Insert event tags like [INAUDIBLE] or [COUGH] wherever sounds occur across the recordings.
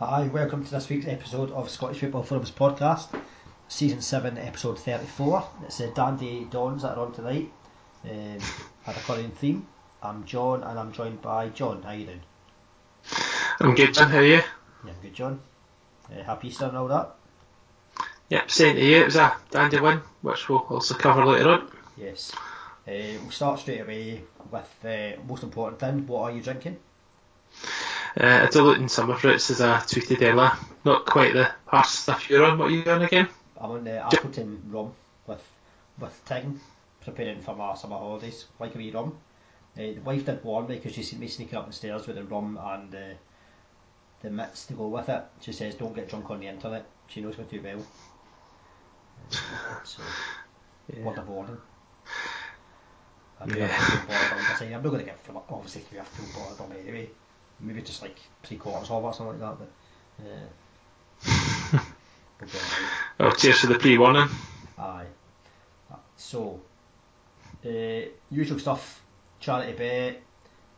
Hi, welcome to this week's episode of Scottish Football Forums podcast, season 7, episode 34. It's uh, Dandy Dons that are on tonight. Um, had a current theme. I'm John and I'm joined by John. How you doing? I'm good, John. How are you? Yeah, I'm good, John. Uh, happy Easter and all that? Yep, same to you. It was a dandy win, which we'll also cover later on. Yes. Uh, we'll start straight away with the uh, most important thing. What are you drinking? Uh, diluting summer fruits as I tweeted earlier. Not quite the harsh stuff you're on. What are you on again? I'm on the Appleton rum with with Ting, preparing for my summer holidays, like a wee rum. Uh, the wife did warn me because she seen me sneaking up the stairs with the rum and uh, the mitts to go with it. She says, don't get drunk on the internet. She knows me too well. Uh, so, Yeah. [LAUGHS] word of warning. I'm Yeah. Not going to get obviously a full bottle of rum anyway. Maybe just like three quarters of it or something like that. But [LAUGHS] uh, we'll it. Oh, cheers for the pre-warning. Aye. So, uh, usual stuff, charity bet,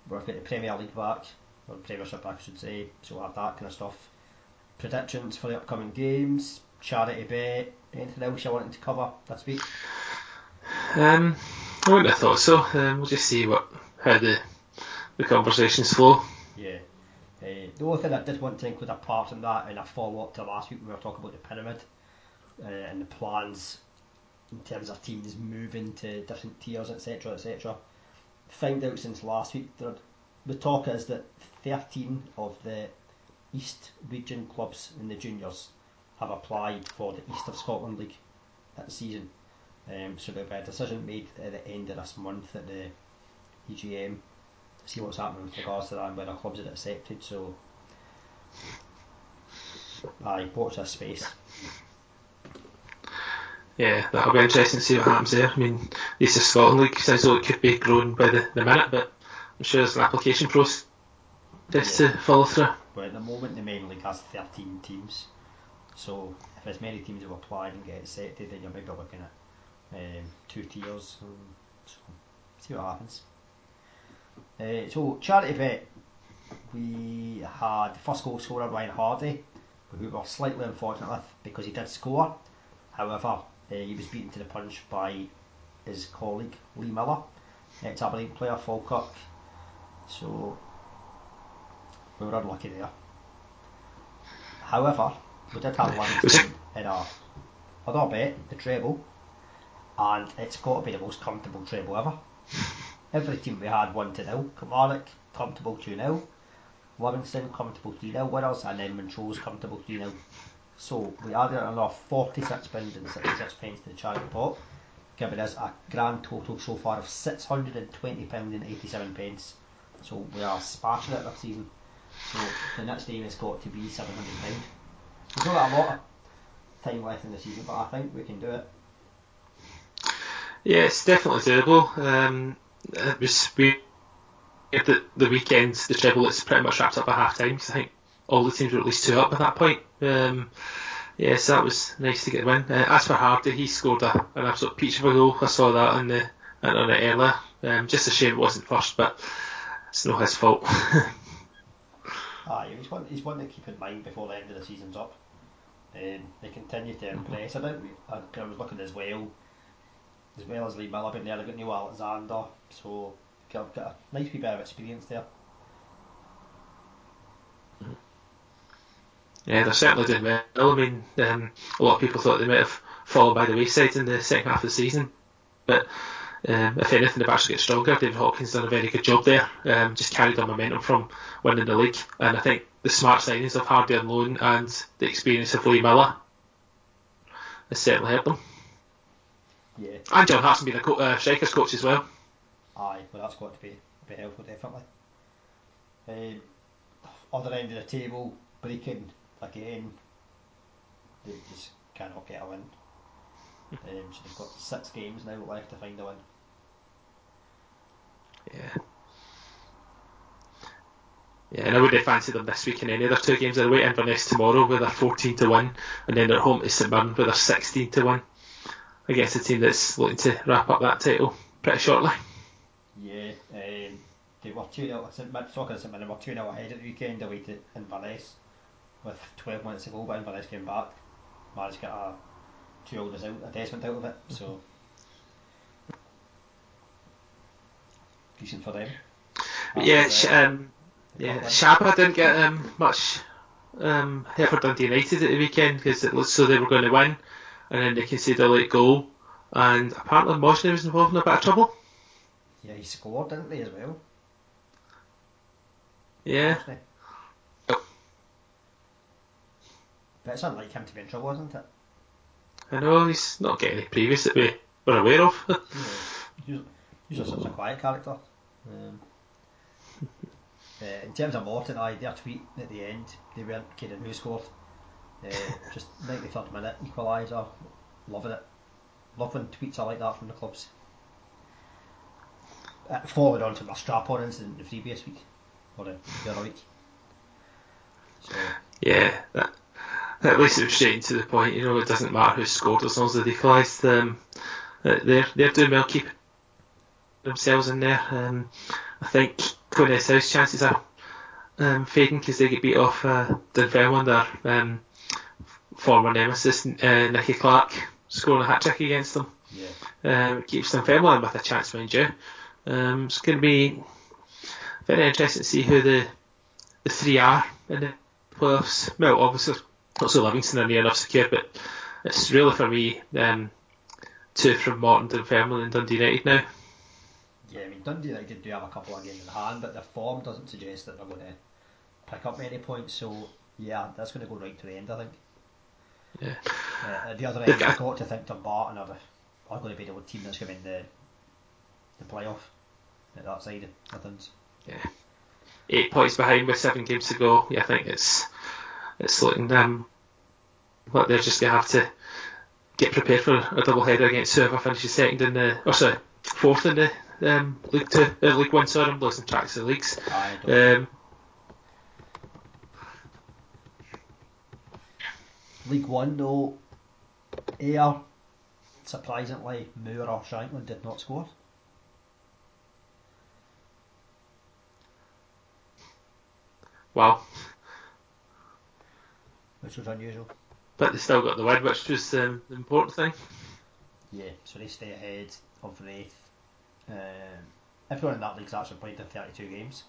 we've got the Premier League back, or Premiership back I should say, so we'll have that kind of stuff. Predictions for the upcoming games, charity bet, anything else you wanted to cover this week? Um, I wouldn't have thought so. Um, we'll just see what how the the conversations flow. Yeah. Uh, the only thing I did want to include apart from that, and a follow up to last week, we were talking about the pyramid uh, and the plans in terms of teams moving to different tiers, etc., etc. Found out since last week the talk is that 13 of the East region clubs in the juniors have applied for the East of Scotland League that season. Um, so there'll be a decision made at the end of this month at the EGM see what's happening with regards to that and whether clubs are accepted. So, aye, watch this space. Yeah, that'll be interesting to see what happens there. I mean, the East of Scotland League sounds like it could be growing by the, the minute, but I'm sure there's an application process Yeah. to follow through. But at the moment, the main league has 13 teams. So if as many teams have applied and get accepted, then you're maybe looking at um, two tiers. So see what happens. Uh, so charity bet, we had the first goal scorer Ryan Hardie, who we were slightly unfortunate with because he did score. However, uh, he was beaten to the punch by his colleague Lee Miller, ex Aberdeen player Falkirk. So we were unlucky there. However, we did have Livingston [LAUGHS] in our other bet, the treble, and it's got to be the most comfortable treble ever. Every team we had 1 to 0. Kilmarnock, comfortable 2 0. Livingston, comfortable 3 0 winners, and then Montrose, comfortable 3 0. So we added another 46 pounds and 66 pence to the charity pot, giving us a grand total so far of £620 and 87 pence. So we are smashing it this season. So the next game has got to be £700. We've got a lot of time left in the season, but I think we can do it. Yeah, it's definitely doable. Um, was weird that the weekends, the treble, it's pretty much wrapped up at half time because I think all the teams were at least two up at that point. Um, yeah, so that was nice to get the win. Uh, as for Hardie, he scored a, an absolute peach of a goal. I saw that on the on it earlier. Um, just a shame it wasn't first, but it's not his fault. [LAUGHS] Aye, he's one, he's one to keep in mind before the end of the season's up. Um, they continue to impress. I, I, I was looking as well, as well as Lee Miller been there, they've got Neil Alexander, so got, got a nice wee bit of experience there. Yeah, they're certainly doing well. I mean, um, a lot of people thought they might have fallen by the wayside in the second half of the season, but um, if anything, they've actually stronger. David Hawkins done a very good job there. Um, just carried on momentum from winning the league, and I think the smart signings of Hardie and loan and the experience of Lee Miller has certainly helped them. Yeah, And John Hartson being a co- uh, strikers coach as well. aye, well that's got to be, be helpful definitely. Um, other end of the table, Brechin again, they just cannot get a win. Um, so they've got six games now left to find a win. Yeah. Yeah, and I wouldn't fancy them this week in any other two games. They're away to Inverness tomorrow with they're 14 to 1, and then they're home to St Mirren where they're 16 to 1 against a team that's looking to wrap up that title pretty shortly. Yeah, um, they were 2 0. St. Mir- Talking St Mirren, were 2 0 ahead at the weekend away to Inverness. with 12 minutes to go, but Inverness came back, to get a two all result, a Desmond out of it, so decent for them. yeah, uh, um, yeah. Shabba didn't get um, much um, Hereford Dundee United at the weekend because it looked so they were going to win, and then they conceded a late goal, and apparently Mosney was involved in a bit of trouble. Yeah, he scored, didn't he, as well? Yeah? But it's unlike him to be in trouble, isn't it? I know he's not getting any previous that we were aware of. [LAUGHS] Yeah. He's such a quiet character. Um, [LAUGHS] uh, in terms of Morton, I their tweet at the end, they weren't kidding who scored. Uh, just 93rd minute equaliser, loving it. When tweets are like that from the clubs. Uh, followed on from a strap on incident the previous week, or the, the other week. So, yeah, that, at was and to the point. You know, it doesn't matter who scored as long as they've equalised. Um, uh, they're they're doing well keeping themselves in there. Um, I think Coney South's chances are um, fading because they get beat off uh, Dunfermline. Their um, former nemesis uh, Nicky Clark scoring a hat trick against them. yeah. Um, keeps Dunfermline with a chance, mind you. Um, it's going to be very interesting to see who the the three are in the playoffs. Well, obviously, also Livingston are near enough secure, but it's really for me um, two from Morton, Dunfermline, and Dundee United now. Yeah, I mean Dundee United do have a couple of games in hand, but their form doesn't suggest that they're going to pick up many points. So yeah, that's going to go right to the end, I think. Yeah. Uh, at the other end, got- you've got to think Dumbarton are, the, are going to be the team that's going to win the the playoff at that side of things. Eight points behind with seven games to go. Yeah, I think it's it's looking um, like they're just going to have to get prepared for a double header against whoever finishes second in the, or sorry, fourth in the um, League Two, uh, League One. Sorry, I'm losing track of the leagues. I. Um, League One though, Ayr surprisingly Moore or Shankland did not score. wow, Which was unusual. but they still got the win, which was um, the important thing. Yeah, so they stay ahead of Raith. Um, everyone in that league's actually played their 32 games.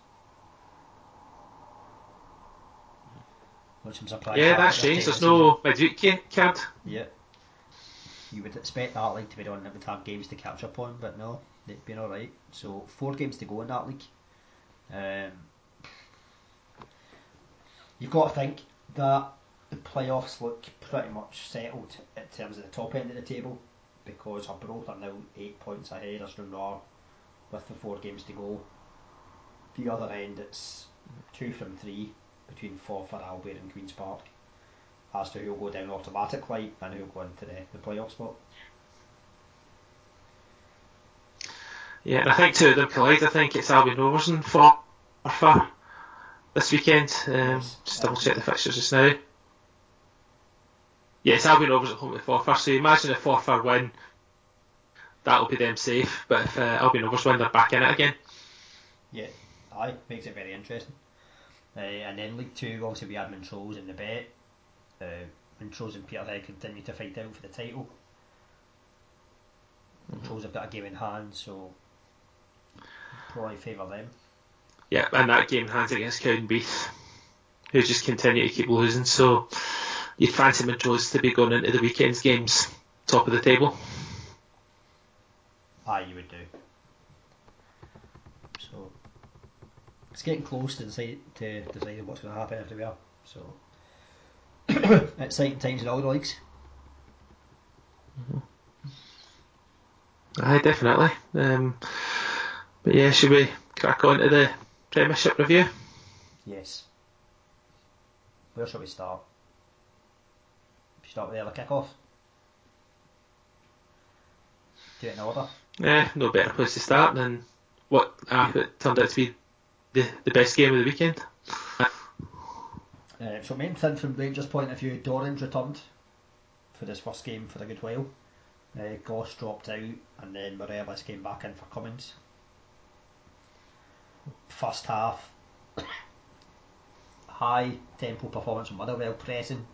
Which I'm surprised. Yeah, that's at this changed. time There's no ca- card. Yeah. You would expect that league to be one that would have games to catch up on, but no, they've been alright. So, four games to go in that league. Um, you've got to think that the playoffs look pretty much settled in terms of the top end of the table because Arbroath are now eight points ahead of Stranraer with the four games to go. The other end, it's two from three between Forfar, Albion, and Queen's Park as to who will go down automatically and who will go into the, the playoff spot. Yeah, and I think two of them collide. I think it's Albion Rovers and Forfar this weekend. Um, just double check the fixtures just now. Yeah, it's Albion Rovers at home to Forfar. So you imagine if Forfar win, that'll be them safe. But if uh, Albion Rovers win, they're back in it again. Yeah, aye, makes it very interesting. Uh, and then League Two, obviously we had Montrose in the bet. Uh, Montrose and Peterhead continue to fight out for the title. Montrose have got a game in hand, so probably favour them. Yeah, and that game in hands against Cowdenbeath, who just continue to keep losing. So you'd fancy Montrose to be going into the weekend's games top of the table. Aye, you would do. So it's getting close to decide to deciding what's going to happen everywhere. So [COUGHS] exciting times in all the leagues. Aye, definitely. Um, but yeah, should we crack on to the Premiership review? Yes. Where shall we start? Should we start with the early kick-off? Do it in order. Eh, no better place to start than what uh, it turned out to be the, the best game of the weekend. Uh, so main thing from Rangers' point of view, Dorrans returned for this first game for a good while. Uh, Goss dropped out and then Morelos came back in for Cummings. First half, high tempo performance from Motherwell pressing,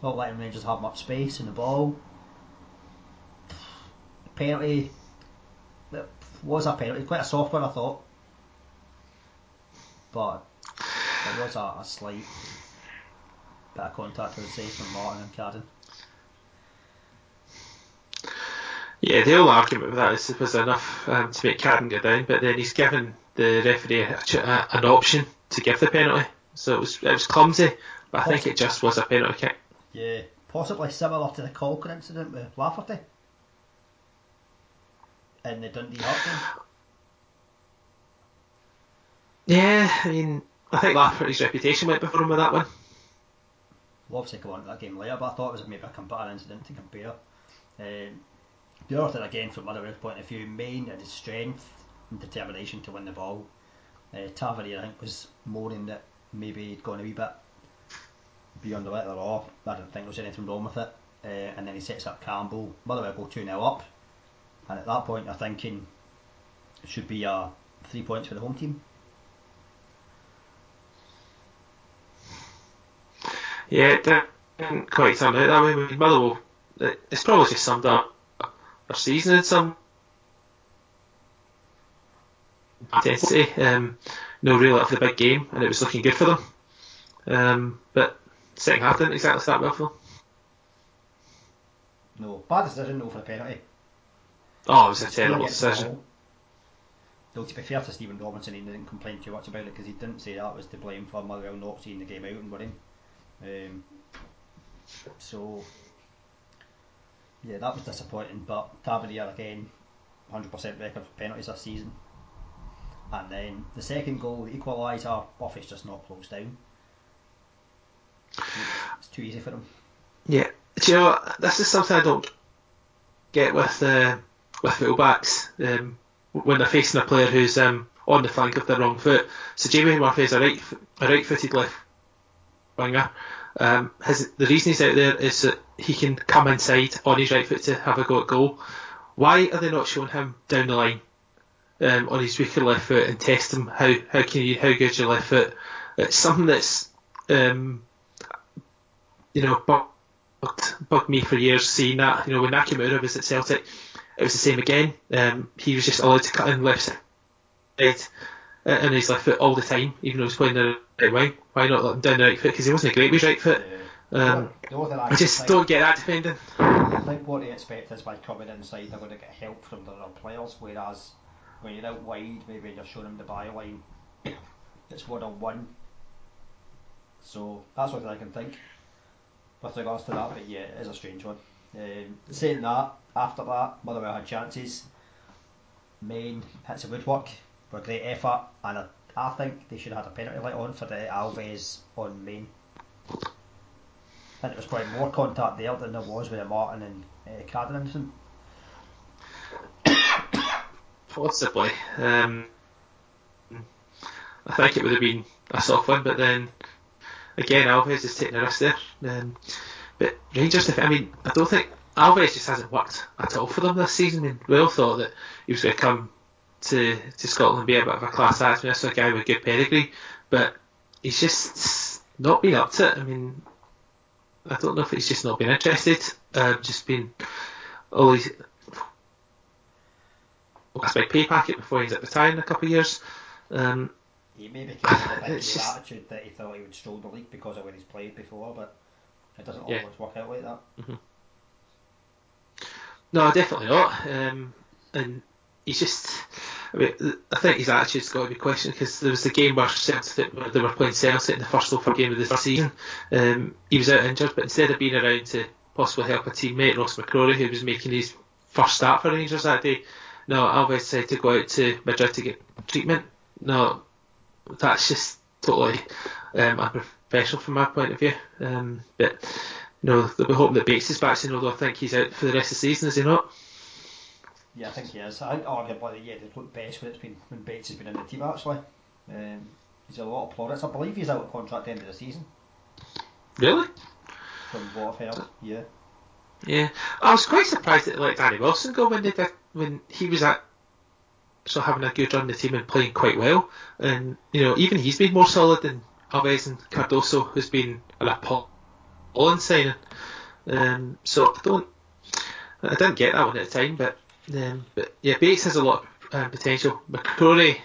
not letting Rangers have much space in the ball. Penalty it was a penalty, quite a soft one I thought, but it was a, a slight bit of contact I would say from Martin and Cadden. Yeah, the whole argument with that is was enough um, to make Cadden go down, but then he's given the referee a, a, an option to give the penalty, so it was it was clumsy, but I think it just was a penalty kick. Yeah, possibly similar to the Caulker incident with Lafferty in the Dundee game. Yeah, I mean, I think Lafferty's reputation went before him with that one. We'll obviously go on to that game later, but I thought it was maybe a compare incident to compare. Um, the other thing again from Motherwell's point of view, Main and his strength and determination to win the ball. Uh, Tavernier I think was moaning that maybe he'd gone a wee bit beyond the letter of the law. I didn't think there was anything wrong with it. Uh, and then he sets up Campbell. Motherwell go 2 0 up. And at that point, you're thinking it should be uh, three points for the home team. Yeah, it didn't quite turn out that way. I mean, Motherwell, it's probably just summed up their season in some intensity. Um, no real of the big game, and it was looking good for them. Um, but second half didn't exactly start well for them. No, bad decision though for the penalty. Oh, it was a terrible decision. Though to be fair to Stephen Robinson, he didn't complain too much about it because he didn't say that was to blame for Motherwell not seeing the game out and winning. Um, so yeah, that was disappointing. But Tavernier again, 100% record for penalties this season. And then the second goal, the equaliser, Buffy's just not closed down. It's too easy for him. Yeah, do you know? This is something I don't get with uh, with fullbacks um, when they're facing a player who's um, on the flank of the wrong foot. So Jamie Murphy is a right a right-footed left winger. Um, his, the reason he's out there is that he can come inside on his right foot to have a go at goal. Why are they not showing him down the line um, on his weaker left foot and test him how how can you how good's your left foot? It's something that's um, you know bugged, bugged me for years seeing that. You know when Nakamura was at Celtic, it was the same again. Um, he was just allowed to cut in left side and his left foot all the time, even though he was playing the right wing. Why not let him down the right foot? Because he wasn't a great with his right foot. Um, I, I just don't get that defending. I think what they expect is by coming inside they're going to get help from the other players, whereas when you're out wide, maybe you're showing them the byline, it's one on one. So that's what I can think with regards to that. But yeah, it is a strange one. Um, saying that, after that, Motherwell had chances. Main hits a woodwork for a great effort, and I, I think they should have had a penalty light on for the Alves on Main. I think there was probably more contact there than there was with Martin and uh, Possibly. Um, I think it would have been a soft one, but then again, Alves is taking a risk there. Um, but Rangers, I mean, I don't think Alves just hasn't worked at all for them this season. We all thought that he was going to come to, to Scotland be a bit of a class act, this a guy with good pedigree, but he's just not been up to it. I mean, I don't know if he's just not been interested, uh, just been always last big pay packet before he's at retiring in a couple of years. Um, he maybe came with a [LAUGHS] bit just, attitude that he thought he would stroll the league because of where he's played before, but it doesn't yeah. always work out like that. Mm-hmm. No, definitely not. Um, and he's just. I mean, I think his attitude's got to be questioned because there was the game where Celtic where they were playing Celtic in the first Firm game of the season. Um, he was out injured, but instead of being around to possibly help a teammate Ross McCrorie, who was making his first start for Rangers that day, no, Alves decided to go out to Madrid to get treatment. No, that's just totally um, unprofessional from my point of view. Um, but you know, they'll be hoping that Bates is back soon, although I think he's out for the rest of the season, is he not? Yeah, I think he is. I think arguably, yeah, they've looked best when it's been when Bates has been in the team actually. Um, he's a lot of plaudits. I believe he's out of contract at the end of the season. Really? From what I've heard, yeah. Yeah, I was quite surprised that let Danny Wilson go when they did, when he was at so having a good run in the team and playing quite well. And you know, even he's been more solid than Alves and Cardoso who's been an appalling signing. Um, so I don't, I didn't get that one at the time, but um, but yeah, Bates has a lot of um, potential. McCrorie,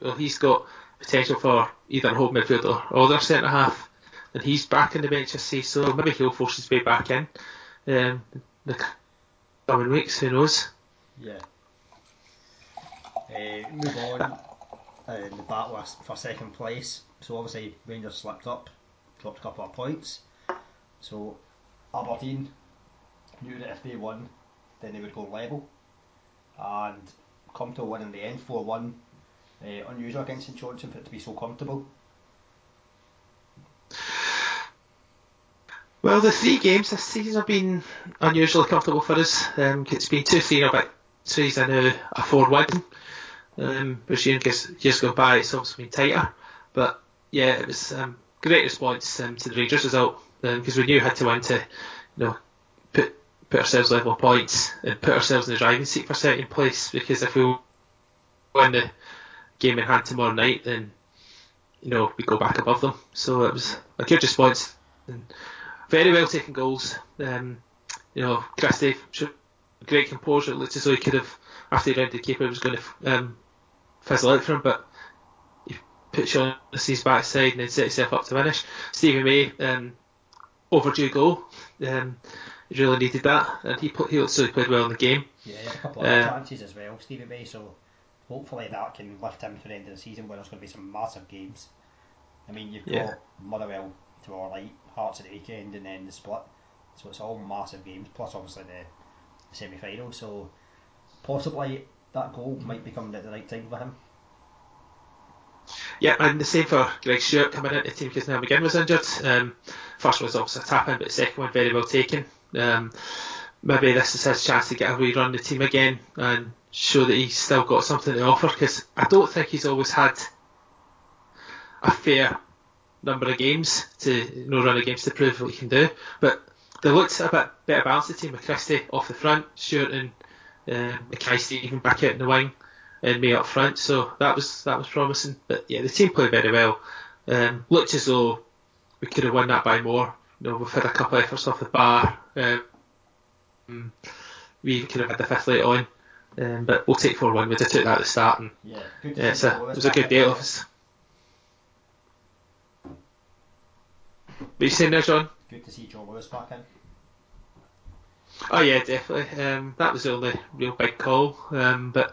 well, he's got potential for either a home midfielder or other centre half, and he's back in the bench I see, so maybe he'll force his way back in um, the coming weeks. Who knows? Yeah. Uh, move on. Uh, the battle for second place. So obviously Rangers slipped up, dropped a couple of points. So Aberdeen knew that if they won, then they would go level, and come to a win in the end, four one. Uh, unusual against St Johnstone for it to be so comfortable. Well, the three games this season have been unusually comfortable for us. Um, it's been two, three, about threes and a, a four win. Um, which years, years go by, it's obviously been tighter. But yeah, it was um, great response um, to the Rangers result because um, we knew we had to win to, you know, put put ourselves level points and put ourselves in the driving seat for second place. Because if we win the game in hand tomorrow night, then you know we go back above them. So it was a good response and very well taken goals. Um, you know, Christie great composure. It looked as though he could have, after he rounded the keeper, was going to um, fizzle out for him, but he put Shaughnessy's backside and then set himself up to finish. Stevie May, um, overdue goal. Um, he really needed that, and he put, he also played well in the game. Yeah, a couple of uh, chances as well, Stevie May. So hopefully that can lift him to the end of the season, where there's going to be some massive games. I mean, you've yeah. got Motherwell tomorrow night, Hearts at the weekend, and then the split. So it's all massive games. Plus, obviously the semi-final. So possibly that goal might be coming at the right time for him. Yeah, and the same for Greg Stewart coming into the team because now McGinn was injured. Um, first one was obviously a tap in, but the second one very well taken. Um, maybe this is his chance to get a wee run the team again and show that he's still got something to offer because I don't think he's always had a fair number of games to you know, run of games to prove what he can do. But they looked a bit better balanced the team with Christie off the front, Stewart and um, McKay even back out in the wing and me up front. So that was that was promising. But yeah, the team played very well. Um, looked as though we could have won that by more. You know, we've had a couple of efforts off the bar. Um, we could have had the fifth late on. Um, but we'll take 4 1. We did take that at the start. And, yeah, yeah it's a, it was a good day of us. What are you saying there, John? Good to see Joe Lewis back in. Oh yeah, definitely. Um, that was the only real big call. Um, but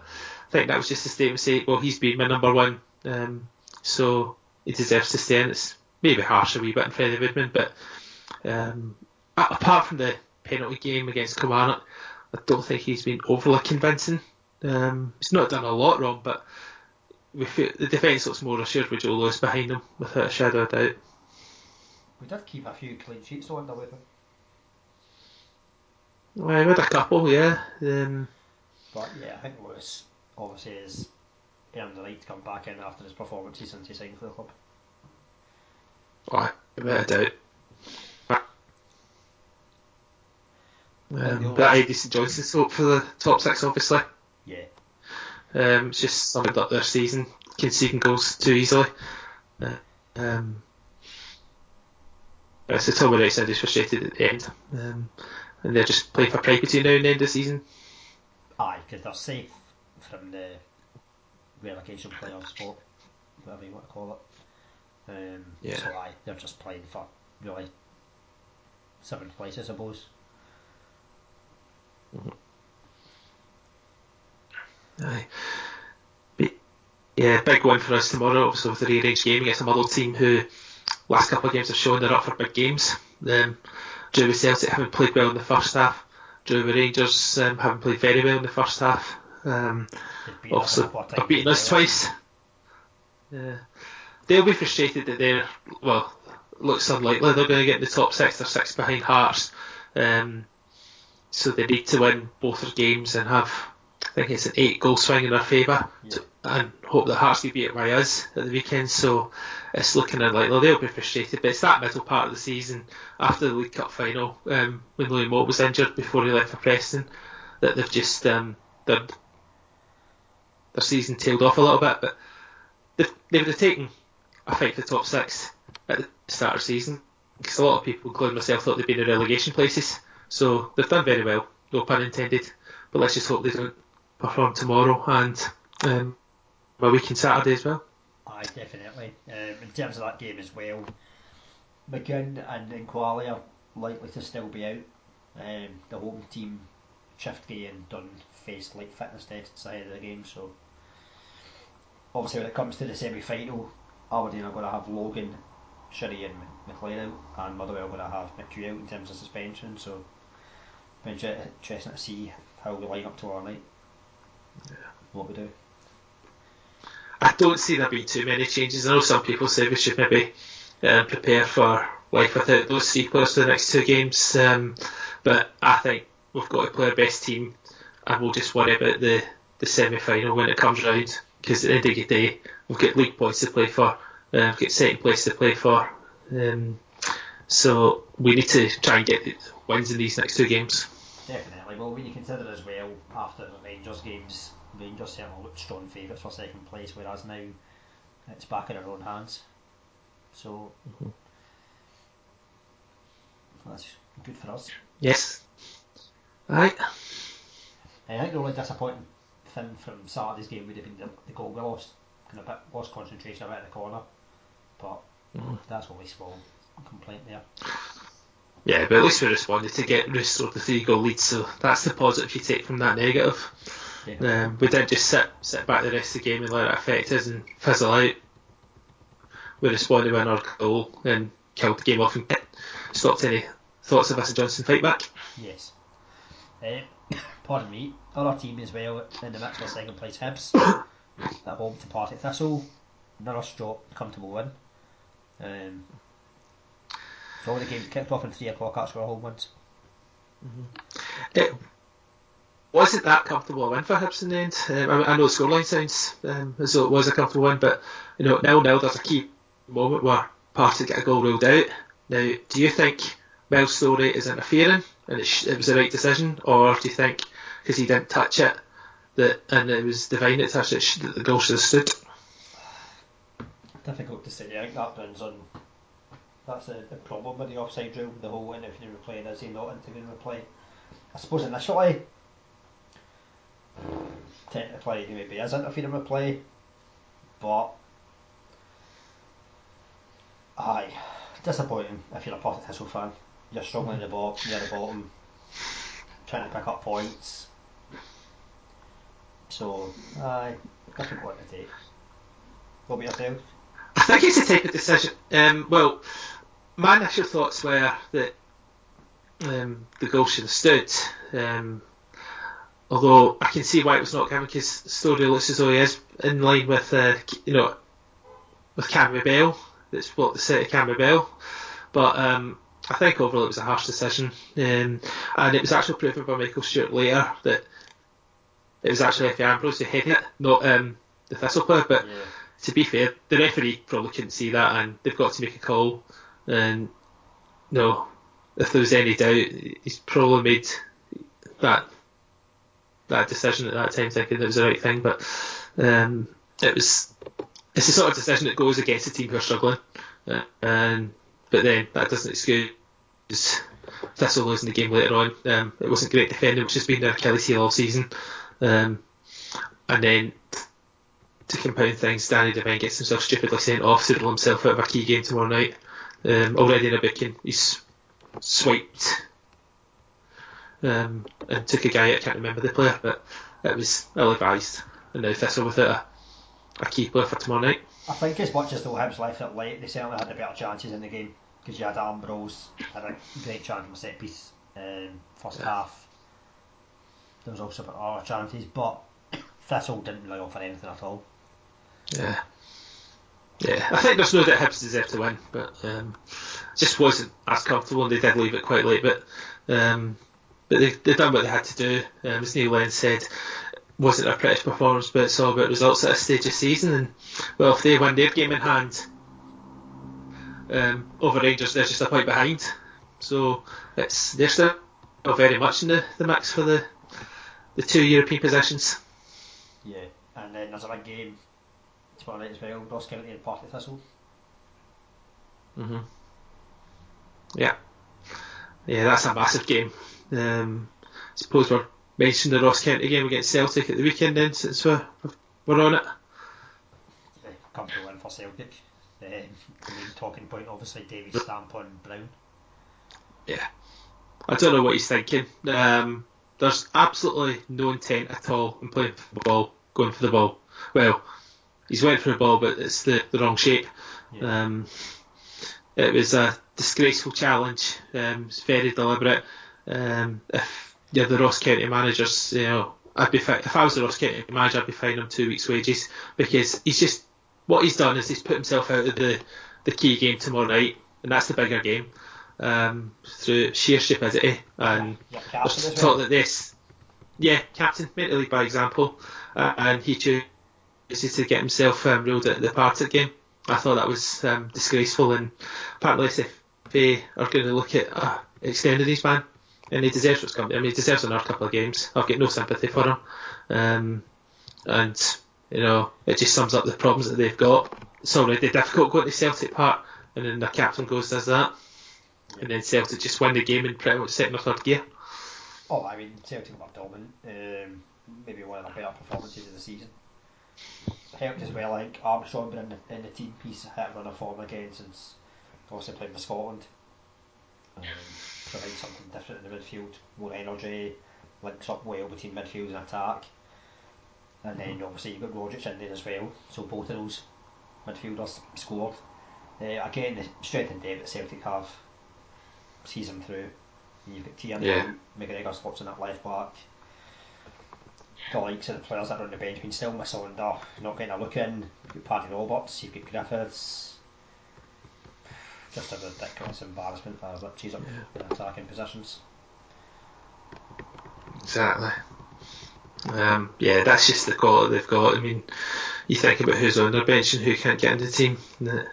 I think that was just a statement saying, well, he's been my number one, um, so he deserves to stay in. It's maybe harsh a wee bit in Freddie Woodman, but um, apart from the penalty game against Kilmarnock, I don't think he's been overly convincing. Um, he's not done a lot wrong, but we feel, the defence looks more assured with Joe Lewis behind him, without a shadow of doubt. We did keep a few clean sheets on, did we? Well, we had a couple, yeah. Um, but yeah, I think Lewis obviously has earned the right to come back in after his performances since he signed for the club. Oh, without a doubt. Um, but I decent Johnson's hope for the top six, obviously. Yeah. Um, it's just summed up their season, conceding goals too easily. Uh, um, it's the Tommy Wright said he's frustrated at the end. Um, and they're just playing for privacy now and the end of the season. Aye, because they're safe from the relegation playoff spot, whatever you want to call it. Um, yeah. So aye, they're just playing for really seventh place, I suppose. Aye. But, yeah, big one for us tomorrow, obviously with the rearranged game against a Motherwell team who last couple of games have shown they're up for big games. Um, Drew with Celtic haven't played well in the first half. Drew with Rangers um, haven't played very well in the first half. Um, also, have beaten us twice. Yeah. They'll be frustrated that they're, well, looks unlikely they're going to get in the top six. They're six behind Hearts. Um, so they need to win both their games and have, I think it's an eight goal swing in their favour. Yeah. And hope that Hearts will beat by us at the weekend. So it's looking unlikely. They'll be frustrated, but it's that middle part of the season after the League Cup final um, when Louis Moult was injured before he left for Preston that they've just um, their their season tailed off a little bit. But they they would have taken a fight for the top six at the start of the season. Because a lot of people, including myself, thought they'd been in relegation places. So they've done very well, no pun intended. But let's just hope they don't perform tomorrow and um, a week Saturday as well. Aye, definitely. Um, in terms of that game as well, McGinn and Nkwali are likely to still be out. Um, the home team, Shiftgay and Dunne, faced like fitness tests ahead of the game, so obviously when it comes to the semi-final, Aberdeen are going to have Logan, Shinnie and McLean out, and Motherwell are going to have McHugh out in terms of suspension, so be interesting to see how we line up tomorrow night. Yeah. What we do. I don't see there being too many changes. I know some people say we should maybe um, prepare for life without those three players for the next two games, um, but I think we've got to play our best team, and we'll just worry about the, the semi final when it comes round. Because at the end of the day, we've got league points to play for, uh, we've got second place to play for, um, so we need to try and get wins in these next two games. Definitely. Well, when you consider as well after the Rangers games, Rangers certainly looked strong favourites for second place, whereas now it's back in our own hands. So mm-hmm. that's good for us. Yes. Right. I think the only disappointing thing from Saturday's game would have been the, the goal we lost. Kind of bit lost concentration a bit in the corner, but mm. that's only small complaint there. Yeah, but at least we responded to get restored the three goal lead, so that's the positive you take from that negative. Yeah. Um, we didn't just sit sit back the rest of the game and let it affect us and fizzle out. We responded with our goal and killed the game off and stopped any thoughts of us and Johnstone fight back. Yes. Uh, pardon me. Other team as well in the match for second place Hibs at home to Partick Thistle. Another strong, comfortable win. Um, so all the games kicked off in three o'clock. That's where home wins. Mm-hmm. It wasn't that comfortable a win for Hibs in the end. Um, I, I know the scoreline sounds um, as though it was a comfortable win, but you know, nil nil. There's a key moment where Partick get a goal ruled out. Now, do you think Miles Storey is interfering and it, sh- it was the right decision, or do you think because he didn't touch it that and it was Devine that touched it sh- that the goal should have stood? Difficult to say. I think that depends on that's a, the problem with the offside rule, the whole if interfering replay, does he not interfering replay? I suppose initially, technically he maybe is interfering replay, but aye, disappointing if you're a Partick Thistle fan. You're struggling in the bottom, near the bottom, trying to pick up points. So, aye, difficult to take. What about yourself? I think it's a type of decision. Um, well, my initial thoughts were that um, the goal should have stood. Um, although I can see why it was not given because Storey looks as though he is in line with uh, you know with Cammy Bell. That's what the set of Cammy Bell. But um, I think overall it was a harsh decision, um, and it was actually proven by Michael Stewart later that it was actually Efe Ambrose who hit it, not um, the Thistle player. But yeah. to be fair, the referee probably couldn't see that, and they've got to make a call. And no, if there was any doubt, he's probably made that that decision at that time, thinking it was the right thing. But um, it was it's the sort of decision that goes against the team who are struggling, uh, and but then that doesn't excuse Thistle losing the game later on. Um, it wasn't great defending, which has been their Achilles heel all season. Um, and then to compound things, Danny Devine gets himself stupidly sent off to rule himself out of a key game tomorrow night um, already in a booking. He's swiped um, and took a guy. I can't remember the player, but it was ill advised. And now Thistle with a, a key player for tomorrow night. I think as much as the Hibs left it late, they certainly had the better chances in the game because you had Ambrose had a great chance from a set piece um, first yeah. half. There was also other chances, but [COUGHS] Thistle didn't really offer anything at all. Yeah. Yeah, I think there's no doubt Hibs deserved to win, but um, just wasn't as comfortable, and they did leave it quite late. But um, but they they done what they had to do. Um, as Neil Lennon said, wasn't a pretty performance, but it's all about results at a stage of season. And well, if they win their game in hand um, over Rangers, they're just a point behind. So it's they're still very much in the, the mix for the the two European positions. Yeah, and then there's a big game night as well, Ross County and Partick Thistle. hmm Yeah. Yeah, that's a massive game. Um, I suppose we're mentioning the Ross County game against Celtic at the weekend then, since we're, we're on it. Yeah, comfortable win for Celtic. Um, the main talking point, obviously, Davies stamp on Brown. Yeah. I don't know what he's thinking. Um, there's absolutely no intent at all in playing for the ball, going for the ball. Well, he's went for a ball, but it's the, the wrong shape. Yeah. Um, it was a disgraceful challenge. Um, it's very deliberate. Um, if you're the Ross County managers, you know, I'd be fi- if I was the Ross County manager, I'd be fining him two weeks' wages because he's just what he's done is he's put himself out of the the key game tomorrow night, and that's the bigger game. Um, through sheer stupidity and Yeah, there's captain as talk well. that this, yeah, captain, mentally lead by example, uh, and he chooses to get himself um, ruled of the Partick game. I thought that was um, disgraceful, and apparently if they are going to look at uh, extending his ban, and he deserves what's coming. I mean, he deserves another couple of games. I've got no sympathy for him, um, and you know, it just sums up the problems that they've got. It's already difficult going to Celtic Park, and then the captain goes does that, and then Celtic just win the game in pretty much second or third gear. Oh, I mean, Celtic were dominant. Um, maybe one of the better performances of the season. Helped as well, I think Armstrong been in the, in the team piece, hit a run of form again since obviously playing for Scotland. Um, provides something different in the midfield, more energy, links up well between midfield and attack. And then obviously you've got Rogic in there as well, so both of those midfielders scored. Uh, again, the strength and depth that Celtic have sees them through. You've got Tierney, Yeah. McGregor slots in that left back. The likes of the players that are on the bench, mean, still Musonda, not getting a look in. You've got Paddy Roberts, you've got Griffiths. Just a ridiculous embarrassment for Richies up in attacking positions. Exactly. Um, yeah, that's just the quality they've got. I mean, you think about who's on their bench and who can't get in the team. You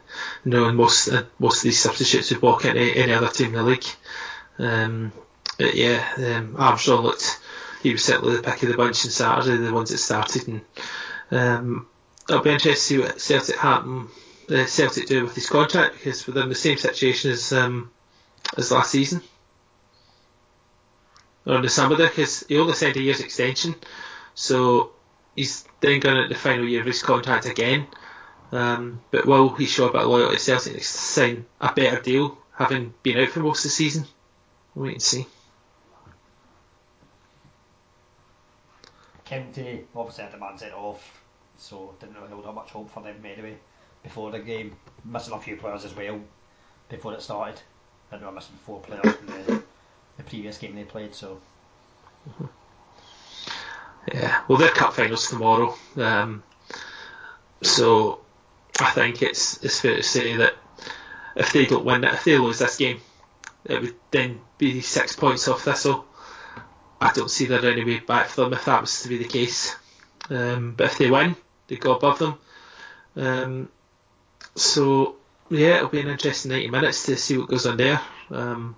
know, and most uh, most of these substitutes would walk into any other team in the league. Um, but yeah, um, Armstrong looked. He was certainly the pick of the bunch on Saturday, the ones that started, and um, it'll be interesting to see what Celtic happen. Uh, Celtic do with his contract because they're in the same situation as um, as last season or in the summer because he only signed a year's extension, so he's then going into the final year of his contract again. Um, but will he show a bit of loyalty to Celtic and sign a better deal, having been out for most of the season? We'll wait and see. County obviously had the man sent off, so didn't really hold up much hope for them anyway before the game. Missing a few players as well before it started. I know I'm missing four players from the, the previous game they played, so Yeah, well, their cup finals tomorrow, um, so I think it's it's fair to say that if they don't win it, if they lose this game, it would then be six points off Thistle. I don't see there any way back for them if that was to be the case. Um, but if they win, they go above them. Um, so yeah, it'll be an interesting 90 minutes to see what goes on there. Um,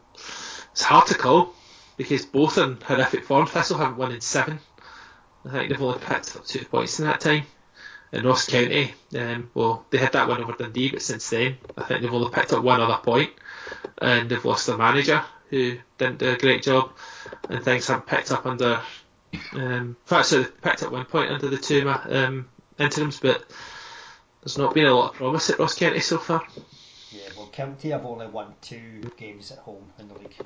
it's hard to call because both in horrific form. Thistle haven't won in seven. I think they've only picked up two points in that time. And Ross County, um, well, they had that win over Dundee, but since then, I think they've only picked up one other point, and they've lost their manager, who didn't do a great job, and things haven't picked up under. Um, in fact, so picked up one point under the two um, interims, but there's not been a lot of promise at Ross County so far. yeah. Well, County have only won two games at home in the league.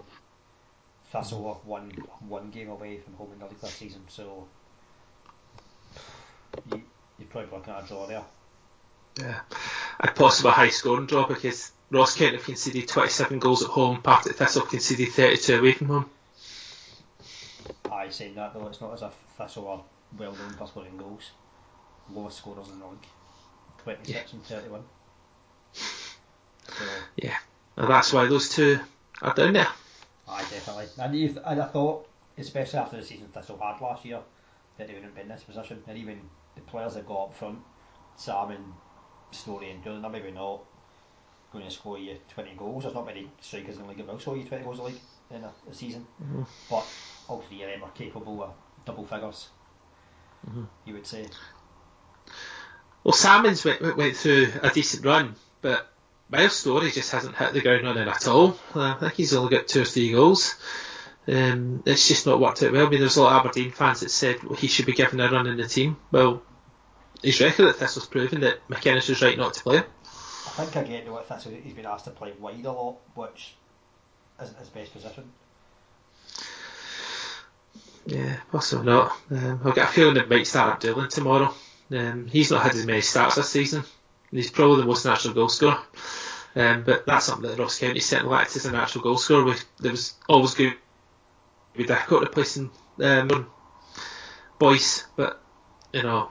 Thistle have won one game away from home in the league this season, so you, you're probably looking at a draw there. Yeah, a possible high scoring draw because Ross County have conceded 27 goals at home, Partick Thistle have conceded 32 away from home. I saying that though, it's not as if Thistle are well known for scoring goals. Lowest scorers in the league, 26 and 31. So, yeah, And that's why those two are down there. I definitely. And, you and I thought, especially after the season Thistle had last year, that they wouldn't be in this position. And even the players that got up front, Sam and Storey and Doolan, are maybe not going to score you 20 goals. There's not many strikers in the league that will score you 20 goals a league in a, a season. Mhm. But all three of them are capable of double figures, Mhm. you would say. Well, Sammon's went, went, went through a decent run, but Miles Storey just hasn't hit the ground running at all. I think he's only got two or three goals. Um, it's just not worked out well. I mean, there's a lot of Aberdeen fans that said well, he should be given a run in the team. Well, his record at Thistle's proven that McInnes was right not to play him. I think again with Thistle he's been asked to play wide a lot, which isn't his best position. Yeah, possibly not. Um, I've got a feeling it might start Abdullah tomorrow. Um, he's not had as many starts this season. He's probably the most natural goal scorer. Um, but that's something that Ross County certainly lacked as a natural goal scorer. We, there was always good with Dicko replacing um, Boyce, but you know,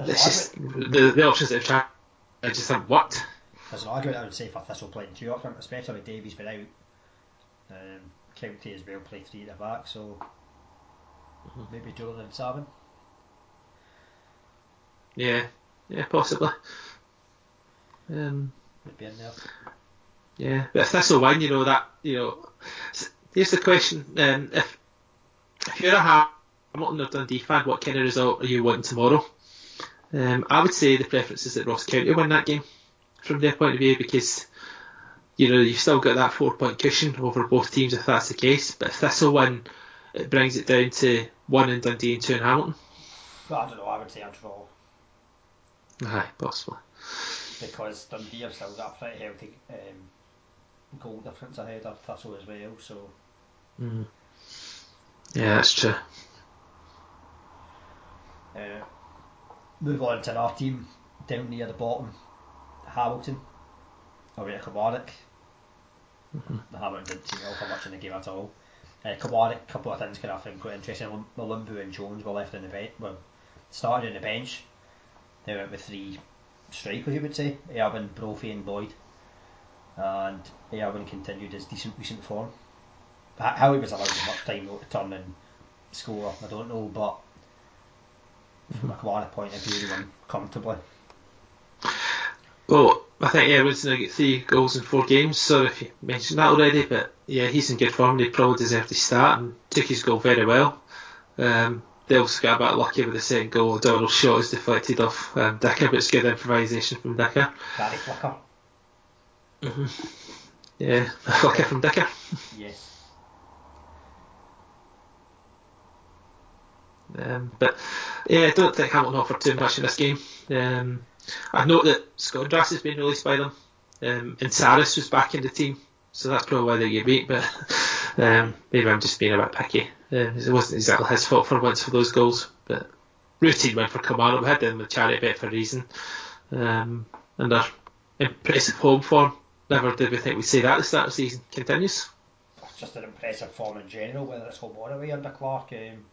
it's just the, the options that have tried. I just haven't worked. There's an argument I would say for Thistle playing two up front, especially with Davies been out. Um, County as well play three at the back, so mm-hmm. maybe Jordan and Savin. Yeah, yeah, possibly. Um, Maybe in there. Yeah, but if Thistle win, you know that you know. Here's the question: um, if if you're a Hamilton or Dundee fan, what kind of result are you wanting tomorrow? Um, I would say the preference is that Ross County win that game from their point of view because you know you've still got that four point cushion over both teams if that's the case. But if Thistle win, it brings it down to one in Dundee and two in Hamilton. Well, I don't know. I would say a draw. Aye, possible. Because Dundee have still got a pretty healthy um, goal difference ahead of Thistle as well. So. Mm. Yeah, that's true. Uh, move on to our team down near the bottom, Hamilton, or right, Kilmarnock. Mm-hmm. The Hamilton didn't seem to offer much in the game at all. Uh, a couple of things kind of quite interesting. Mulumbu and Jones were left on the bench, well, started on the bench. They went with three strikers, you would say, Erwin, Brophy and Boyd. And Erwin continued his decent recent form. How he was allowed much time to turn and score, I don't know, but from a Kilmarnock point of view, he won comfortably. Well, I think going to get three goals in four games, so if you mentioned that already, but yeah, he's in good form, he probably deserved to start and took his goal very well. Um, they also got a bit lucky with the second goal. Donald's shot is deflected off um, Dicker, but it's good improvisation from Dicker. Flicker. Mm-hmm. Yeah, [LAUGHS] a flicker from Dicker. Yes. Um, but yeah, I don't think Hamilton offered too much in this game. Um, I note that Snodgrass has been released by them, um, and Sarris was back in the team, so that's probably why they get beat. But [LAUGHS] um, maybe I'm just being a bit picky. Uh, it wasn't exactly his fault for once for those goals, but routine win for Kamara. We had them with charity bet for a reason, um, and their impressive home form. Never did we think we'd see that at the start of the season continues. Just an impressive form in general, whether it's home or away under Clarke. Um,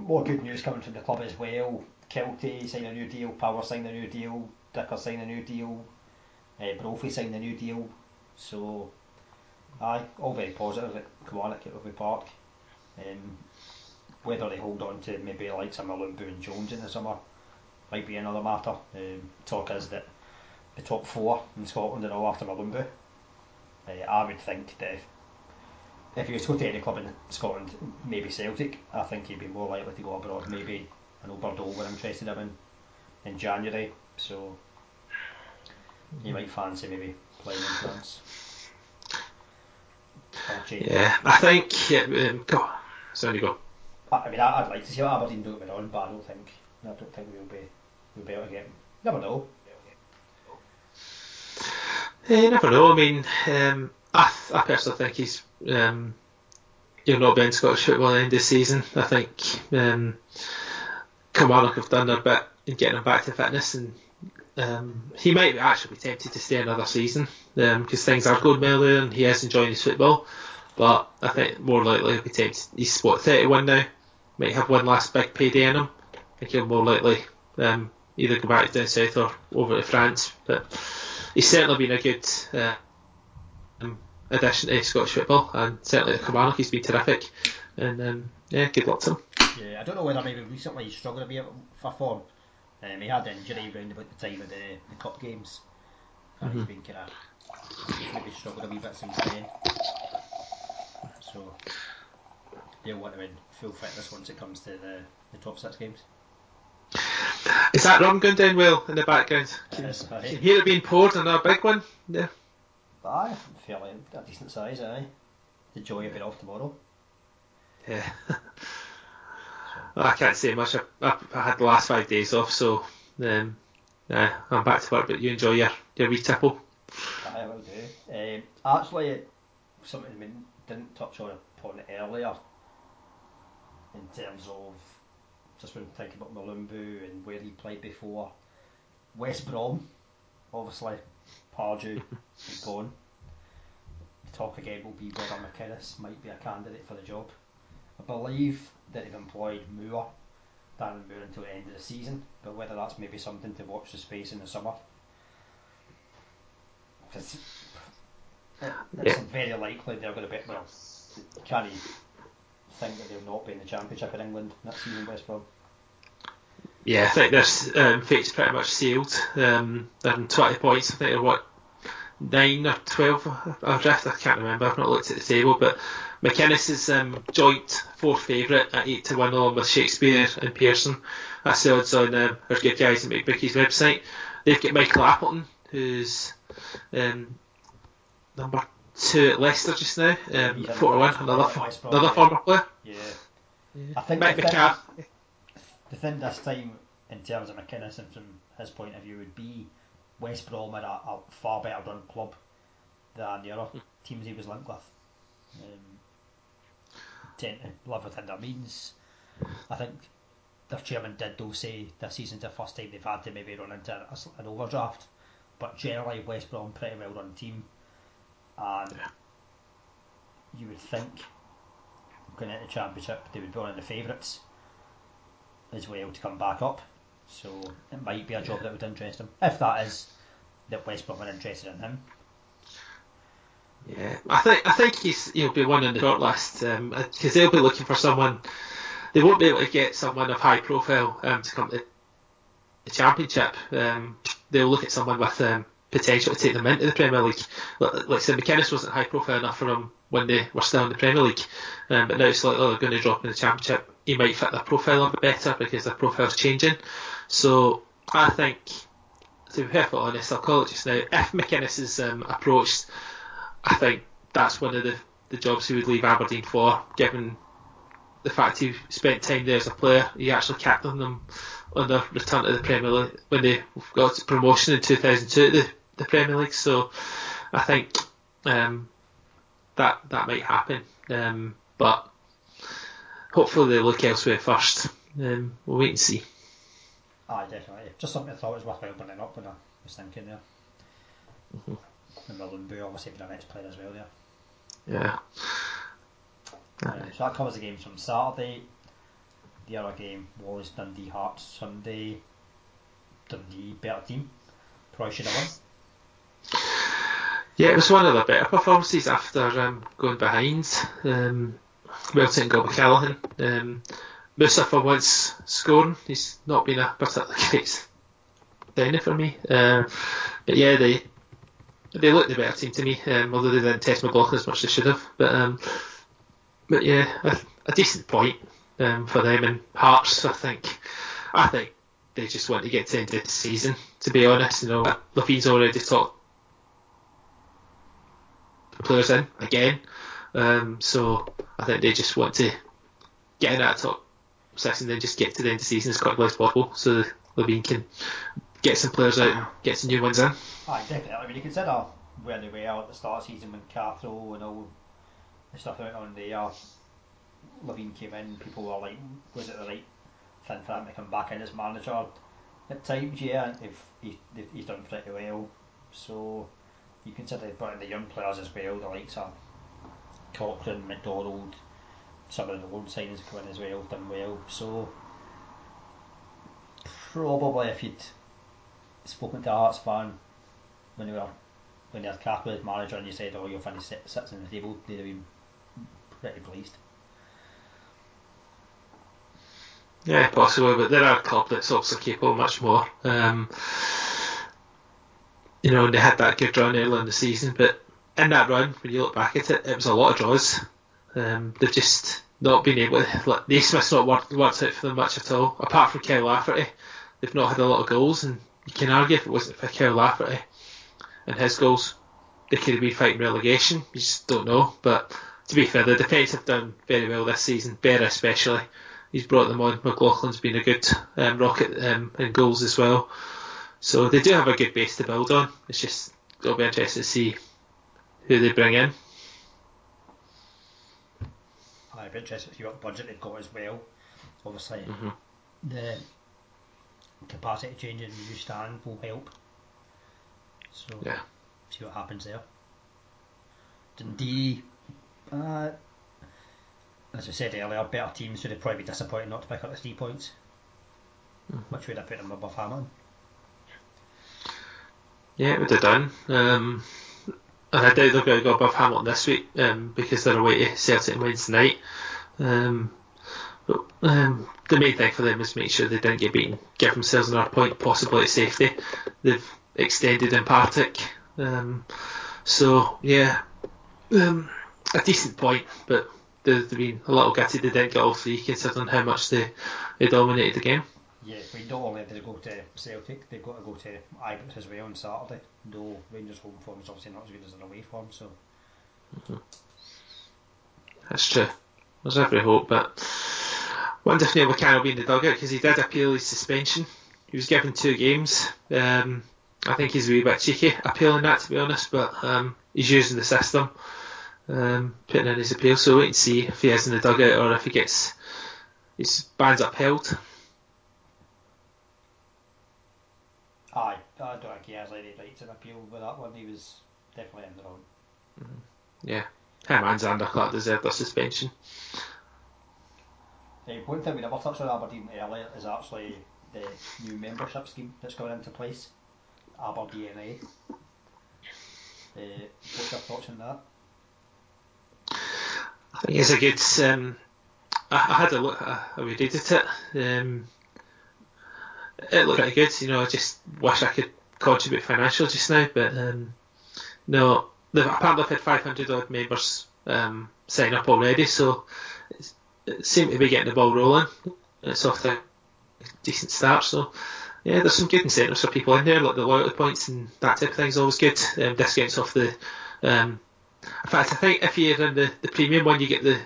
more good news coming from the club as well. Kelty signed a new deal, Power signed a new deal, Dicker signed a new deal, uh, Brophy signed a new deal. So, aye, all very positive at Kilmarnock at Rugby Park. Um, whether they hold on to maybe like some Mulumbu and Jones in the summer might be another matter. Um, talk is that the top four in Scotland are all after Mulumbu. Uh, I would think that if if he was to go to any club in Scotland, maybe Celtic, I think he'd be more likely to go abroad. Maybe I know Bordeaux were interested in him in, in January, so you might fancy maybe playing in France. Yeah, I think. Yeah, um, go. Sorry, go. I, mean, I, would like to see what Aberdeen do it on, but I don't think. I don't think we'll be we'll be able to get. Never know. Yeah, you never know. I mean, um, I, I personally think he's um, you're not being Scottish football at the end of the season. I think um, Kilmarnock have done their bit in getting him back to fitness, and um, he might actually be tempted to stay another season because um, things are going well there and he is enjoying his football. But I think more likely he'll be tempted. He's what 31 now, might have one last big payday in him. I think he'll more likely um, either go back down south or over to France. But he's certainly been a good. Uh, addition to Scottish football, and certainly at Kilmarnock he's been terrific. And um, yeah, good luck to him. Yeah, I don't know whether maybe recently he's struggled a bit for form. Um, he had an injury around about the time of the, the cup games, and mm-hmm. he's been kind of maybe struggled a wee bit since then. So they'll want him in full fitness once it comes to the, the top six games. Is that rum going down well in the background? Can, is, can you hear it being poured on a big one there? Aye, fairly a decent size, aye. The joy of it off tomorrow. Yeah. [LAUGHS] I can't say much. I, I, had the last five days off, so um, yeah, I'm back to work. But you enjoy your your wee tipple. I will do. Um, actually, something we didn't touch on upon earlier in terms of just when thinking about Mulumbu and where he played before. West Brom, obviously, Pardew [LAUGHS] is gone. The talk again will be whether McInnes might be a candidate for the job. I believe that they've employed Moore, Darren Moore until the end of the season, but whether that's maybe something to watch the space in the summer. It's, it's yeah. very likely they're going to be, well, can he think that they'll not be in the Championship in England next season, West Brom? Yeah, I think this um, fate's pretty much sealed. Um, they're in 20 points, I think they're what, 9 or 12 adrift, I can't remember, I've not looked at the table, but McInnes is um, joint fourth favourite at 8 to 1 along with Shakespeare and Pearson. That's the odds on um, our good guys at McBookie's website. They've got Michael Appleton, who's um, number two at Leicester just now, um, 4 to 1, another, another former player. Yeah. yeah. I think Mike McCann. The thing this time, in terms of McInnes and from his point of view, would be West Brom are a, a far better run club than the other hmm. teams he was linked with. Um, tend to live within their means. I think their chairman did though say this season's the first time they've had to maybe run into an overdraft, but generally West Brom pretty well run team, and you would think going into the championship they would be one of the favourites as well to come back up. So it might be a job that would interest him. If that is that West Brom are interested in him. Yeah, I think I think he's he'll be one in the shortlist because um, they'll be looking for someone. They won't be able to get someone of high profile um, to come to the championship. Um, they'll look at someone with um, potential to take them into the Premier League. Like, I said, McInnes wasn't high profile enough for them when they were still in the Premier League, um, but now it's like oh, they're going to drop in the championship. He might fit their profile a bit better because their profile's changing. So I think to be perfectly honest, I'll call it just now. If McInnes is um, approached, I think that's one of the, the jobs he would leave Aberdeen for, given the fact he spent time there as a player. He actually captained them on their return to the Premier League when they got promotion in 2002 to the, the Premier League. So I think um, that that might happen, um, but hopefully they look elsewhere first. Um, we'll wait and see. Aye, definitely. Just something I thought was worthwhile bringing up when I was thinking there. Mm-hmm. And Mulumbu obviously being an ex-player as well there. Yeah. Um, so that covers the games from Saturday. The other game was Dundee Hearts Sunday. Dundee better team. Probably should have won. Yeah, it was one of the better performances after um, going behind. Um, goal by Callaghan. Um, Moussa for once scoring. He's not been a particularly great [LAUGHS] downer for me. Uh, but yeah, they they look the better team to me, um, although they didn't test McLaughlin as much as they should have. But um, but yeah, a, a decent point um, for them and Hearts. I think I think they just want to get to the end of the season. To be honest, you know, Levein's already talked players in again, um, so I think they just want to get in that top six and then just get to the end of the season as quickly as possible so Levein can get some players out and get some new ones in. Ah, definitely. I mean, you consider where they were at the start of the season when Cathro and all the stuff out on there. Levein came in, people were like, was it the right thing for him to come back in as manager? At times, yeah, if he, he's done pretty well. So you consider putting the young players as well, the likes of Cochrane, McDonald, some of the loan signings come in as well, done well. So probably if you'd spoken to a Hearts fan when they were when they had Cathro as manager and you said, "Oh, you'll finish sits in the table," they'd have been pretty pleased. Yeah, possibly, but there are a club that's also capable much more. Um, you know, and they had that good run early in the season, but in that run, when you look back at it, it was a lot of draws. Um, they've just not been able to. Like, Naismith's not worked, worked out for them much at all, apart from Kyle Lafferty. they've not had a lot of goals, and you can argue if it wasn't for Kyle Lafferty and his goals, they could have been fighting relegation. You just don't know. But to be fair, the defence have done very well this season, Berra especially. He's brought them on. McLaughlin's been a good um, rocket um, in goals as well. So they do have a good base to build on. It's just it'll be interesting to see who they bring in. I'd be interested to see what budget they've got as well. Obviously, hmm the capacity change in the new stand will help. So Yeah. see what happens there. Dundee, uh, as I said earlier, better teams would have probably be disappointed not to pick up the three points, Mhm. which would have put them above Hamilton. Yeah, it would have done. Um, and I doubt they're going to go above Hamilton this week um, because they're away to Celtic on Wednesday night. Um, but um, the main thing for them is to make sure they don't get beaten, give themselves another point, possibly at safety. They've extended in Partick. Um, so, yeah, um, a decent point, but they've been a little gutted they didn't get all three considering how much they, they dominated the game. Yeah, we not only have to go to Celtic, they've got to go to Ibrox as well on Saturday. Though Rangers' home form is obviously not as good as their away form, so That's true. There's every hope, but wonder if Neil McCann will be in the dugout because he did appeal his suspension. He was given two games. Um, I think he's a wee bit cheeky [LAUGHS] appealing that, to be honest, but um, he's using the system, um, putting in his appeal. So wait and see if he is in the dugout or if he gets his bands upheld. aye, I don't think he has any right to appeal with that one. He was definitely in the wrong. Yeah, him and Xander Clark deserved their suspension. Uh, one thing we never touched on Aberdeen earlier is actually the new membership scheme that's going into place, AberDNA. Uh, what's your thoughts on that? I think it's a good. Um, I, I had a look. I, I read it. Um, it looked pretty good. You know, I just wish I could contribute financially just now, but um, no. Apparently had 500 odd members um, sign up already, so it seemed to be getting the ball rolling. It's off to a decent start, so yeah, there's some good incentives for people in there, like the loyalty points and that type of thing is always good. Um, discounts off the. Um, in fact, I think if you're in the, the premium one, you get the,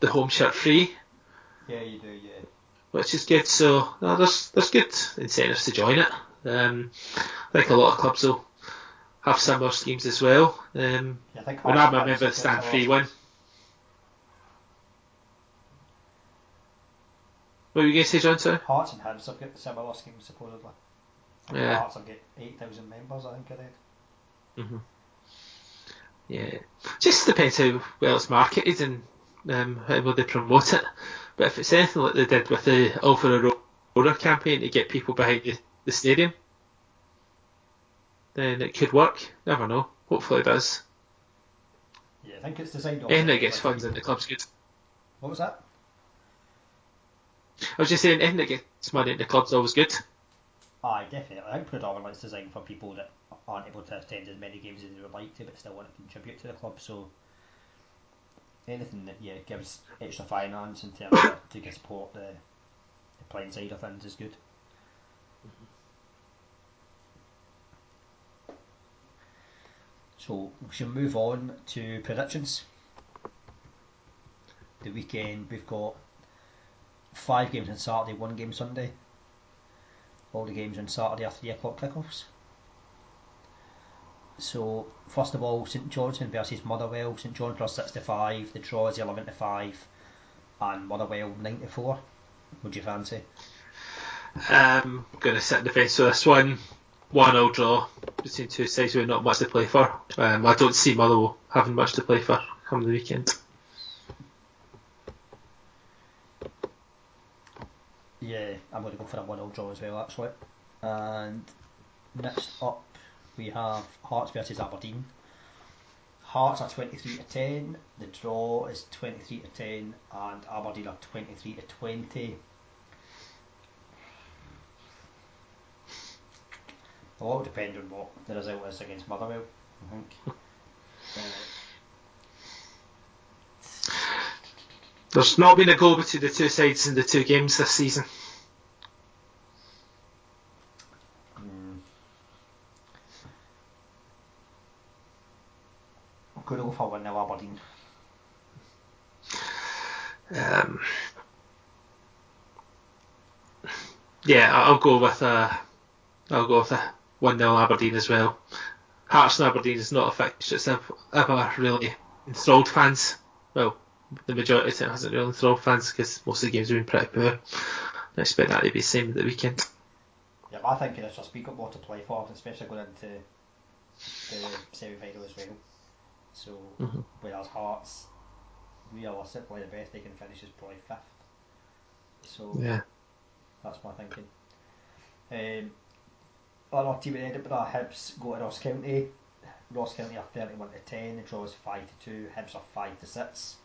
the home shirt free, Yeah, you do, yeah. which is good. So no, there's there's good incentives to join it. Um, I think a lot of clubs will have similar schemes as well. Um, yeah I think when I'm a member of Hibs the stand free similar What were you going to say, John? Sorry. Hearts and Hibs have got the similar schemes supposedly. I think Yeah. Hearts have got 8,000 members, I think, I read. hmm Yeah, just depends how well it's marketed and um, how well they promote it. But if it's anything like they did with the Alpha Aurora campaign to get people behind the, the stadium, then it could work. Never know. Hopefully it does. Yeah, I think it's designed Anything that obviously gets funds people- the clubs good. What was that? I was just saying, anything that gets money into clubs always good. Aye, definitely. I think predominantly it's designed for people that aren't able to attend as many games as they would like to, but still want to contribute to the club. So anything that yeah gives extra finance in terms of to support the, the playing side of things is good. So we should move on to predictions. The weekend we've got five games on Saturday, one game Sunday. All the games on Saturday are three o'clock kickoffs. So first of all, St Johnstone versus Motherwell. St John plus six to five. The draw is eleven to five, and Motherwell nine to four. Would you fancy? Um, going to sit in the fence for this one. One all draw between two sides with not much to play for. Um, I don't see Motherwell having much to play for come the weekend. Yeah, I'm going to go for a one all draw as well actually. And next up we have Hearts versus Aberdeen. Hearts are 23 to 10, the draw is 23 to 10, and Aberdeen are 23 to 20. A lot will depend on what the result is against Motherwell, I think. [LAUGHS] Uh, There's not been a goal between the two sides in the two games this season. Mm. Go for 1 0 Aberdeen. Um, yeah, I'll go with a, I'll go with a 1 0 Aberdeen as well. Hearts and Aberdeen is not a fixture that's ever really enthralled fans. Well, the majority of it hasn't really enthralled fans because most of the games have been pretty poor. I expect that to be the same at the weekend. Yeah, I think it's just we got more to play for, especially going into the semi-final as well. So, Mhm. whereas Hearts, realistically, the best they can finish is probably fifth. So Yeah. that's my thinking. Um, our team in Edinburgh, Hibs go to Ross County. Ross County are 31 to 10, the draw is 5 to 2, Hibs are 5 to 6.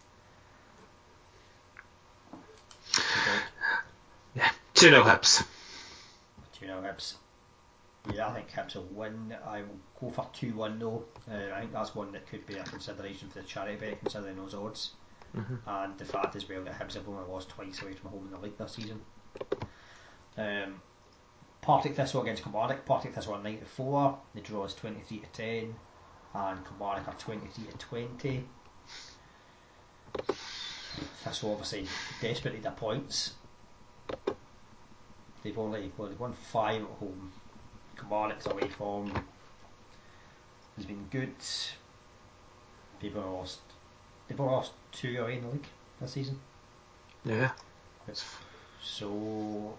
Yeah. 2 0 Hibs. 2 0 Hibs. Yeah, I think Hibs will win. I will go for 2 1 though. Uh, I think that's one that could be a consideration for the charity bet, considering those odds. Mhm. And the fact as well that Hibs have only lost twice away from home in the league this season. Um, Partick Thistle against Kilmarnock. Partick Thistle are 9 to 4. The draw is 23 to 10. And Kilmarnock are 23 to 20. Thistle obviously desperate to their points. They've only well, they've won five at home. Kilmarnock's away form has been good. They've lost they've lost two away in the league this season. Yeah. It's So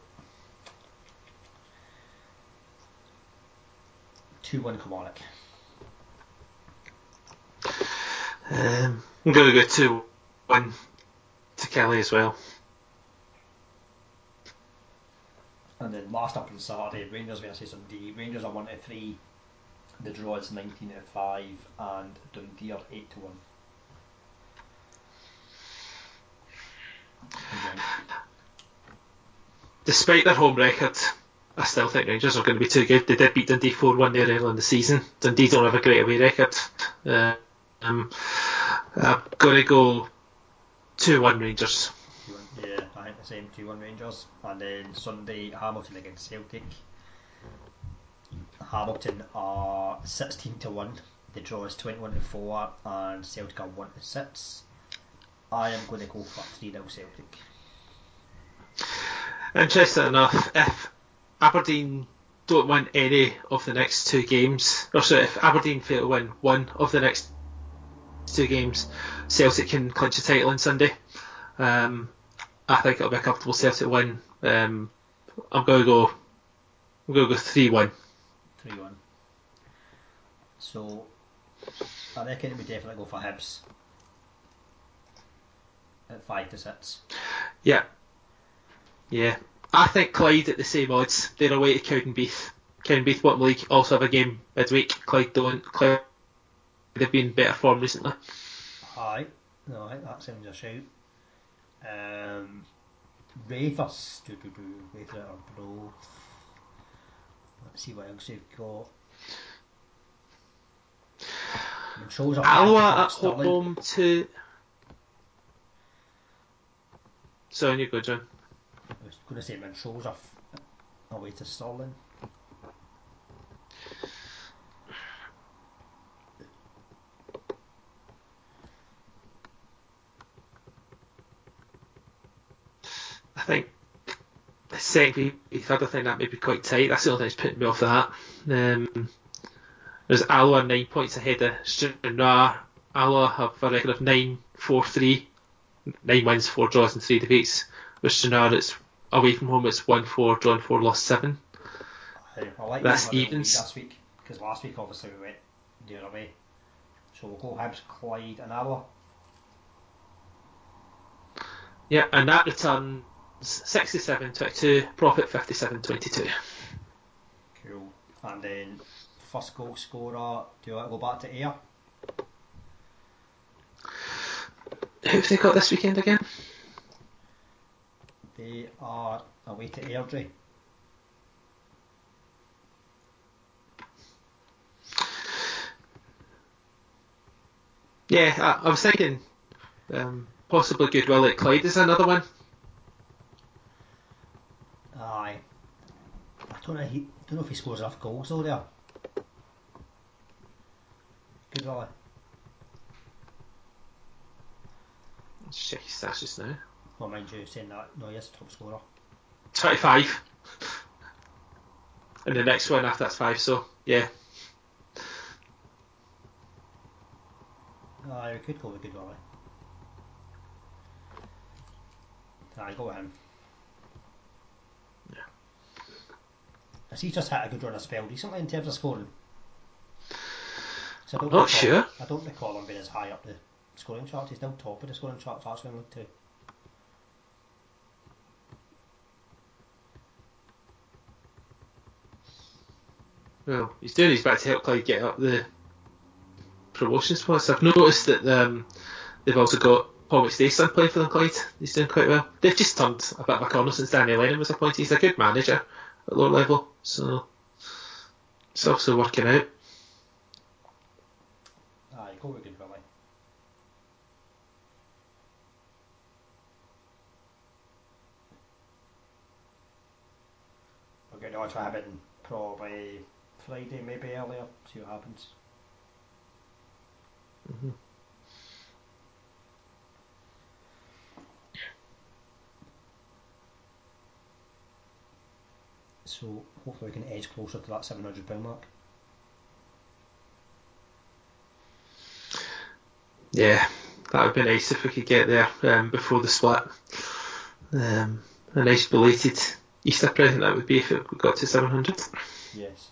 two one Kilmarnock. Um, I'm going to go 2 1 to Killie as well. And then last up on Saturday, Rangers versus Dundee. Rangers are one to three. The draw is nineteen to five, and Dundee are eight to one. Despite their home record, I still think Rangers are going to be too good. They did beat Dundee 4 1 there earlier in the season. Dundee don't have a great away record. Uh, um, I'm going to go 2 1 Rangers. 2-1. Yeah, I think the same two one Rangers. And then Sunday, Hamilton against Celtic. Hamilton are sixteen to one. The draw is twenty one to four, and Celtic are one to six. I am going to go for three 0 Celtic. Interesting enough, if Aberdeen don't win any of the next two games, or sorry, if Aberdeen fail to win one of the next two games, Celtic can clinch the title on Sunday. Um, I think it'll be a comfortable Celtic win. Um, I'm going to go. I'm going to go three one. Three one. So I reckon we definitely go for Hibs at five to six. Yeah, yeah. I think Clyde at the same odds. They're away to Cowdenbeath. Cowdenbeath bottom league also have a game midweek. Clyde don't. Clyde they've been better form recently. Aye, no, I think that sounds a shout. Um, Ravers, do do do, are both. Let's see what else they've got. Montrose are Alloa at to Stirling. home to. So on you go, John. I was going to say Montrose are f- away to Stirling. Think the second the third I think that may be quite tight. That's the only thing that's putting me off that. Um, there's Alloa nine points ahead of Stranraer. Alloa have a record of nine, four, three, nine wins, four draws, and three defeats. With Stranraer, it's away from home. It's one, four, drawn four, lost seven. I, I like That's evens. this week because last week obviously we went the other way. So we'll go Hibs, Clyde, and Alloa. Yeah, and that returns 67-22, profit 57-22. Cool. And then first goal scorer. Do you want to go back to Ayr? Who have they got this weekend again? They are away to Airdrie. Yeah, I, I was thinking um, possibly Goodwillie at Clyde is another one. Aye. I don't know. He don't know if he scores enough goals though. There. Goodwillie. Check his stats just now. Well, mind you, saying that, no, he is top scorer. 25. And the next one after that's 5, so yeah. Aye, we could go with Goodwillie. Aye, go with him. Has he just had a good run of spell recently in terms of scoring? 'Cause I don't recall- sure. I don't recall him being as high up the scoring charts. He's still top of the scoring charts actually in League Two. Well, he's doing his bit to help Clyde get up the promotion spots. I've noticed that um, they've also got Paul McStayson playing for them, Clyde. He's doing quite well. They've just turned a bit of a corner since Danny Lennon was appointed. He's a good manager at lower level, so it's also working out. Aye, go with Goodwillie. We're getting on to having probably Friday, maybe earlier. See what happens. Mhm. So hopefully we can edge closer to that seven hundred pound mark. Yeah, that would be nice if we could get there um, before the split. Um, a nice belated Easter present that would be if it got to 700. Yes.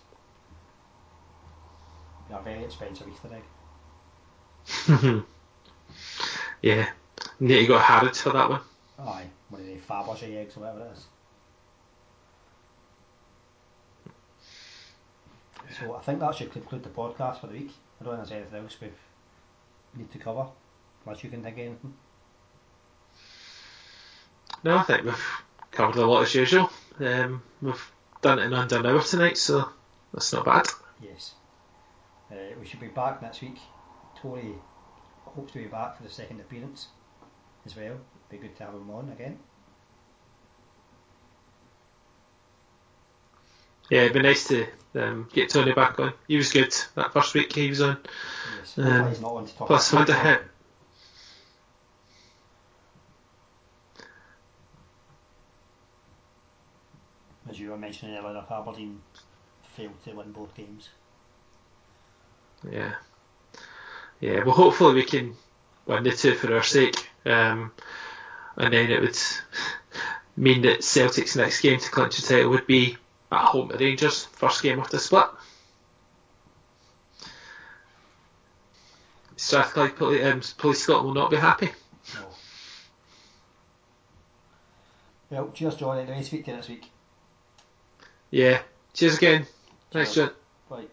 Yeah, very expensive Easter egg. [LAUGHS] yeah, need to go Harrods for that one. Aye, one of the Fabergé eggs or whatever it is. So I think that should conclude the podcast for the week. I don't think there's anything else we need to cover. Unless you can think of anything. No, I think we've covered a lot as usual. Um, we've done it in under an hour tonight, so that's not bad. Yes. Uh, we should be back next week. Tony hopes to be back for the second appearance as well. It'd Be good to have him on again. Yeah, it'd be nice to um, get Tony back on. He was good that first week he was on. Yes. Um, Hopefully he's not one to talk plus about Honda hit. As you were mentioning earlier, Aberdeen failed to win both games. Yeah. Yeah, well, hopefully we can win the two for our sake. Um, and then it would [LAUGHS] mean that Celtic's next game to clinch the title would be at home to Rangers, first game of the split. Strathclyde Poli- um, Police Scotland will not be happy. No. Well, cheers, John. Anyway, speak to you next week. Yeah. Cheers again. Thanks, John. Bye.